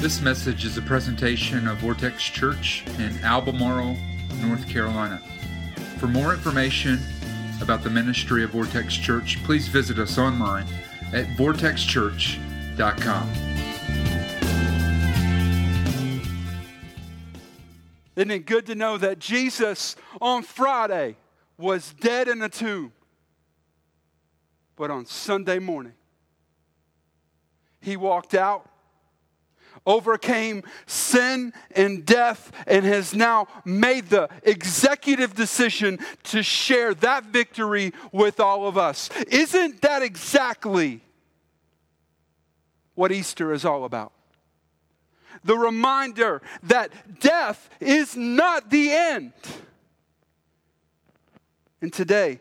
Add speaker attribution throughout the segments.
Speaker 1: This message is a presentation of Vortex Church in Albemarle, North Carolina. For more information about the ministry of Vortex Church, please visit us online at vortexchurch.com.
Speaker 2: Isn't it good to know that Jesus on Friday was dead in a tomb, but on Sunday morning, he walked out overcame sin and death and has now made the executive decision to share that victory with all of us. Isn't that exactly what Easter is all about? The reminder that death is not the end. And today,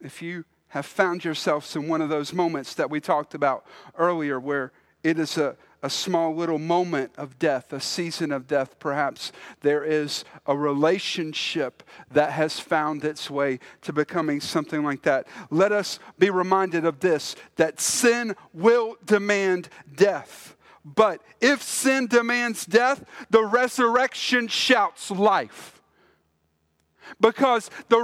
Speaker 2: if you have found yourselves in one of those moments that we talked about earlier where it is a, a small little moment of death, a season of death, perhaps. There is a relationship that has found its way to becoming something like that. Let us be reminded of this that sin will demand death. But if sin demands death, the resurrection shouts life. Because the,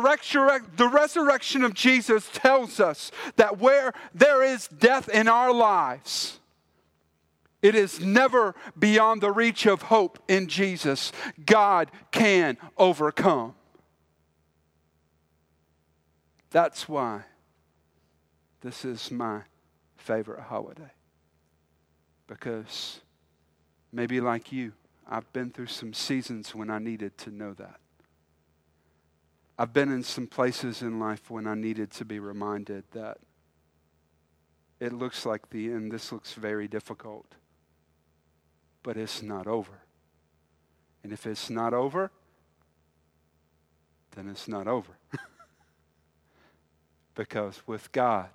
Speaker 2: the resurrection of Jesus tells us that where there is death in our lives, it is never beyond the reach of hope in Jesus. God can overcome. That's why this is my favorite holiday. Because maybe like you, I've been through some seasons when I needed to know that. I've been in some places in life when I needed to be reminded that it looks like the end, this looks very difficult but it's not over. And if it's not over, then it's not over. because with God,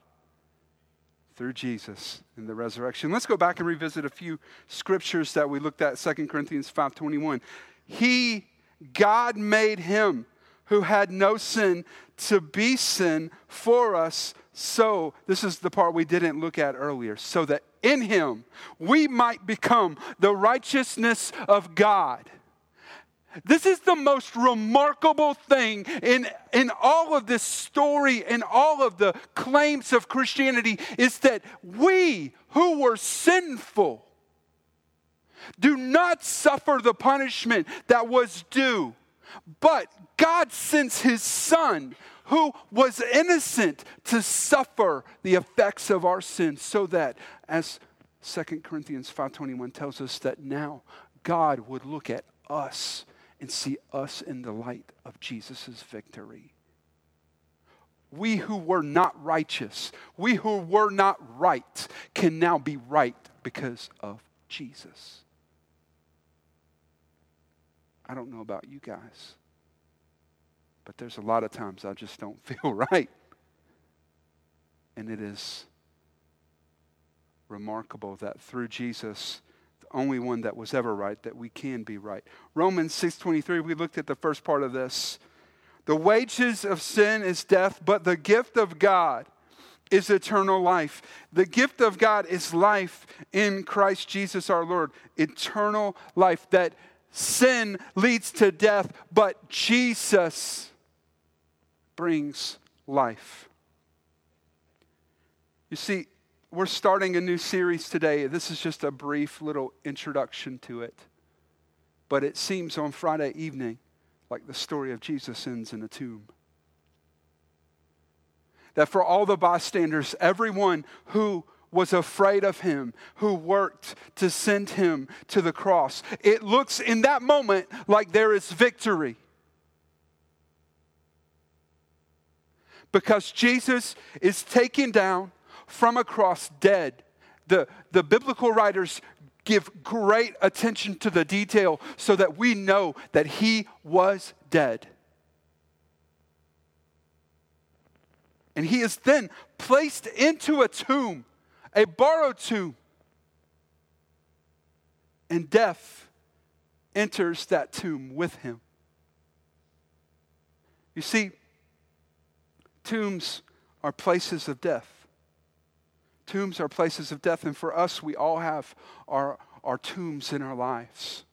Speaker 2: through Jesus in the resurrection. Let's go back and revisit a few scriptures that we looked at 2 Corinthians 5:21. He God made him who had no sin to be sin for us so this is the part we didn't look at earlier so that in him we might become the righteousness of God. This is the most remarkable thing in, in all of this story and all of the claims of Christianity is that we who were sinful do not suffer the punishment that was due, but God sends his son who was innocent to suffer the effects of our sins so that as 2 Corinthians 5:21 tells us that now God would look at us and see us in the light of Jesus' victory. We who were not righteous, we who were not right, can now be right because of Jesus. I don't know about you guys, but there's a lot of times I just don't feel right. And it is remarkable that through Jesus, the only one that was ever right, that we can be right. Romans 6:23, we looked at the first part of this. The wages of sin is death, but the gift of God is eternal life. The gift of God is life in Christ Jesus our Lord. Eternal life. That sin leads to death, but Jesus brings life. You see, we're starting a new series today. This is just a brief little introduction to it. But it seems on Friday evening like the story of Jesus ends in a tomb. That for all the bystanders, everyone who was afraid of him, who worked to send him to the cross, it looks in that moment like there is victory. Because Jesus is taken down from a cross dead. The, the biblical writers give great attention to the detail so that we know that he was dead. And he is then placed into a tomb, a borrowed tomb. And death enters that tomb with him. You see, Tombs are places of death. Tombs are places of death, and for us, we all have our, our tombs in our lives.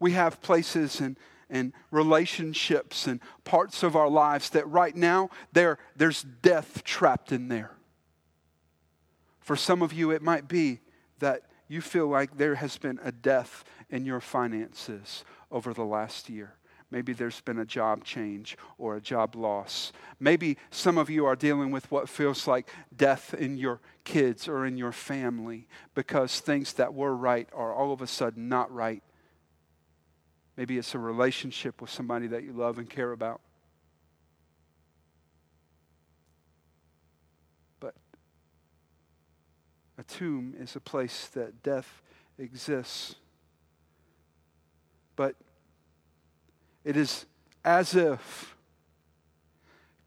Speaker 2: We have places and, and relationships and parts of our lives that right now there, there's death trapped in there. For some of you, it might be that you feel like there has been a death in your finances over the last year. Maybe there's been a job change or a job loss. Maybe some of you are dealing with what feels like death in your kids or in your family because things that were right are all of a sudden not right. Maybe it's a relationship with somebody that you love and care about. But a tomb is a place that death exists. But it is as if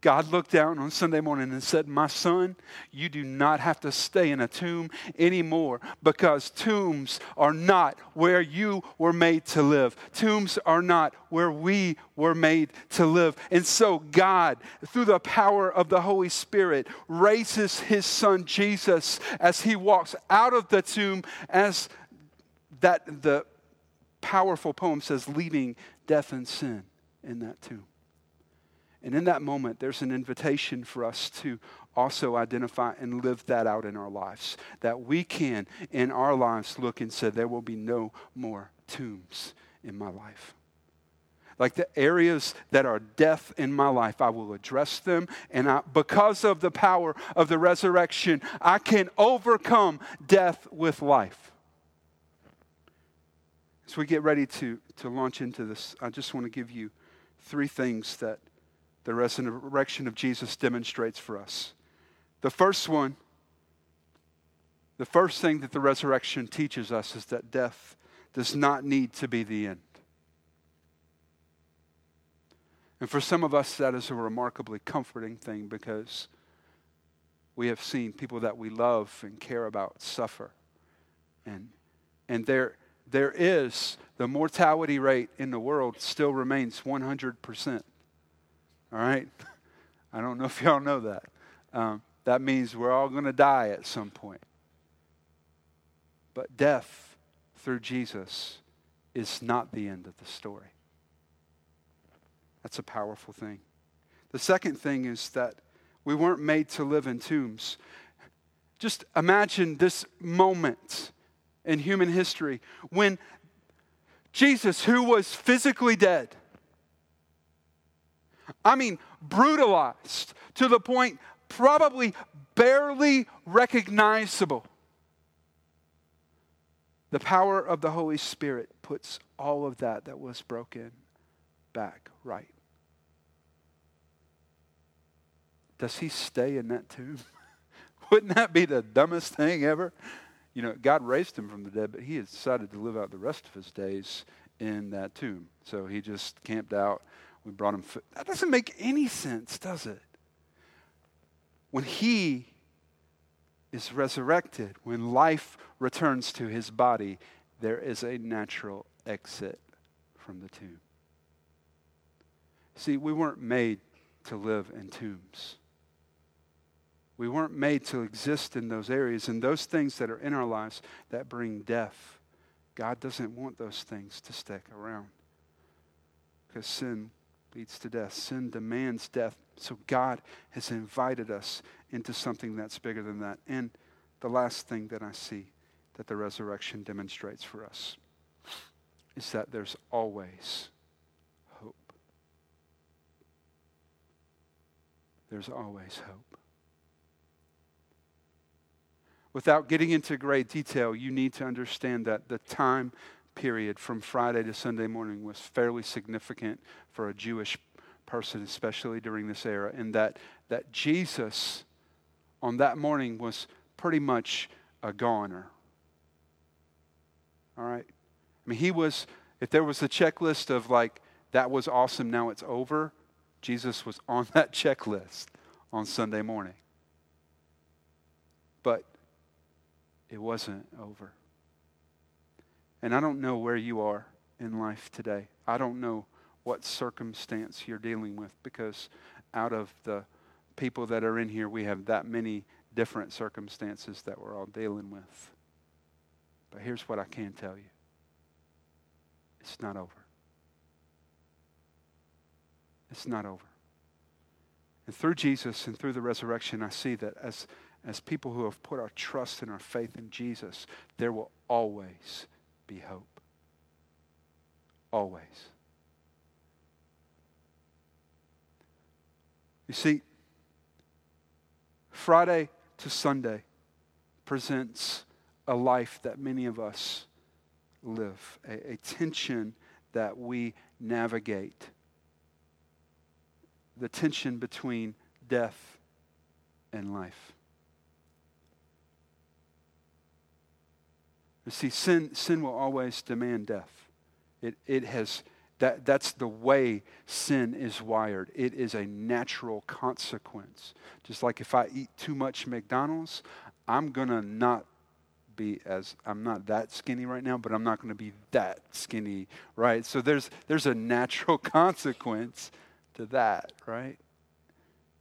Speaker 2: God looked down on Sunday morning and said, My son, you do not have to stay in a tomb anymore because tombs are not where you were made to live. Tombs are not where we were made to live. And so, God, through the power of the Holy Spirit, raises his son Jesus as he walks out of the tomb, as that the powerful poem says, leaving death and sin in that tomb. And in that moment, there's an invitation for us to also identify and live that out in our lives. That we can, in our lives, look and say, there will be no more tombs in my life. Like the areas that are death in my life, I will address them. And I, because of the power of the resurrection, I can overcome death with life. As we get ready to, to launch into this, I just want to give you three things that the resurrection of Jesus demonstrates for us. The first one, the first thing that the resurrection teaches us is that death does not need to be the end. And for some of us, that is a remarkably comforting thing because we have seen people that we love and care about suffer. And, and there, there is, the mortality rate in the world still remains 100%. All right? I don't know if y'all know that. Um, that means we're all going to die at some point. But death through Jesus is not the end of the story. That's a powerful thing. The second thing is that we weren't made to live in tombs. Just imagine this moment in human history when Jesus, who was physically dead, I mean, brutalized to the point probably barely recognizable. The power of the Holy Spirit puts all of that that was broken back right. Does he stay in that tomb? Wouldn't that be the dumbest thing ever? You know, God raised him from the dead, but he had decided to live out the rest of his days in that tomb. So he just camped out we brought him food. That doesn't make any sense, does it? When he is resurrected, when life returns to his body, there is a natural exit from the tomb. See, we weren't made to live in tombs. We weren't made to exist in those areas and those things that are in our lives that bring death. God doesn't want those things to stick around because sin leads to death. Sin demands death. So God has invited us into something that's bigger than that. And the last thing that I see that the resurrection demonstrates for us is that there's always hope. There's always hope. Without getting into great detail, you need to understand that the time period from Friday to Sunday morning was fairly significant for a Jewish person, especially during this era, and that, that Jesus on that morning was pretty much a goner. All right? I mean, he was, if there was a checklist of like, that was awesome, now it's over, Jesus was on that checklist on Sunday morning. But it wasn't over. And I don't know where you are in life today. I don't know what circumstance you're dealing with because out of the people that are in here, we have that many different circumstances that we're all dealing with. But here's what I can tell you it's not over. It's not over. And through Jesus and through the resurrection, I see that as, as people who have put our trust and our faith in Jesus, there will always be hope. Always. You see, Friday to Sunday presents a life that many of us live, a, a tension that we navigate the tension between death and life. You see, sin, sin will always demand death. It, it has, that, that's the way sin is wired. It is a natural consequence. Just like if I eat too much McDonald's, I'm going to not be as I'm not that skinny right now, but I'm not going to be that skinny, right? So there's there's a natural consequence to that, right?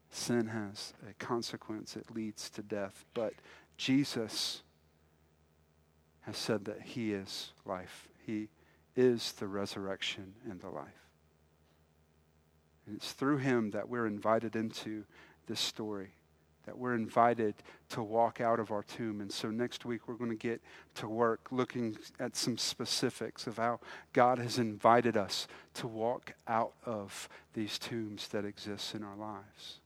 Speaker 2: Sin has a consequence, it leads to death. But Jesus has said that He is life, He is the resurrection and the life. And it's through Him that we're invited into this story that we're invited to walk out of our tomb. And so next week we're going to get to work looking at some specifics of how God has invited us to walk out of these tombs that exist in our lives.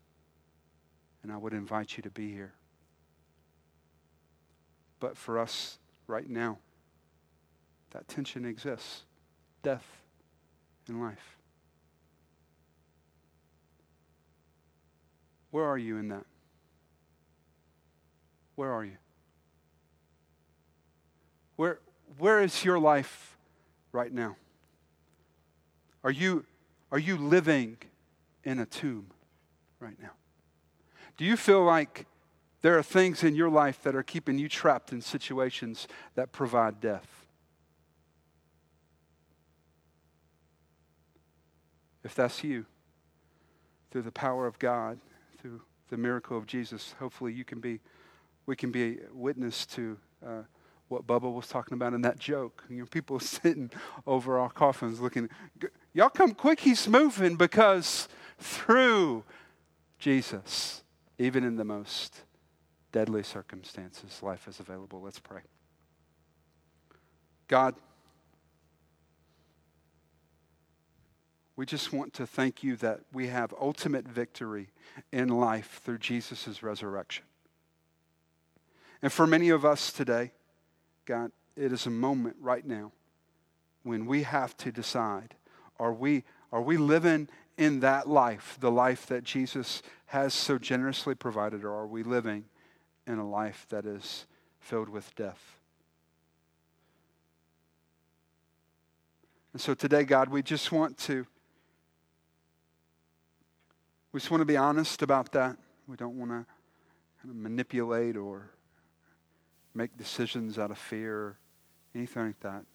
Speaker 2: And I would invite you to be here. But for us right now, that tension exists death and life. Where are you in that? Where are you? Where, where is your life right now? Are you, are you living in a tomb right now? Do you feel like there are things in your life that are keeping you trapped in situations that provide death? If that's you, through the power of God, through the miracle of Jesus, hopefully you can be we can be a witness to uh, what Bubba was talking about in that joke. You know, people sitting over our coffins looking, y'all come quick, he's moving because through Jesus, even in the most deadly circumstances, life is available. Let's pray. God, we just want to thank you that we have ultimate victory in life through Jesus' resurrection. And for many of us today, God, it is a moment right now when we have to decide are we, are we living in that life, the life that Jesus has so generously provided, or are we living in a life that is filled with death? And so today, God, we just want to we just want to be honest about that. We don't want to kind of manipulate or make decisions out of fear, anything like that.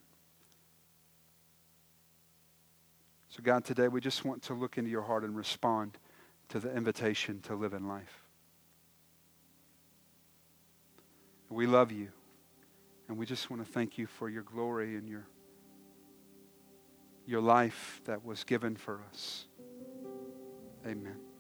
Speaker 2: So, God, today we just want to look into your heart and respond to the invitation to live in life. We love you, and we just want to thank you for your glory and your, your life that was given for us. Amen.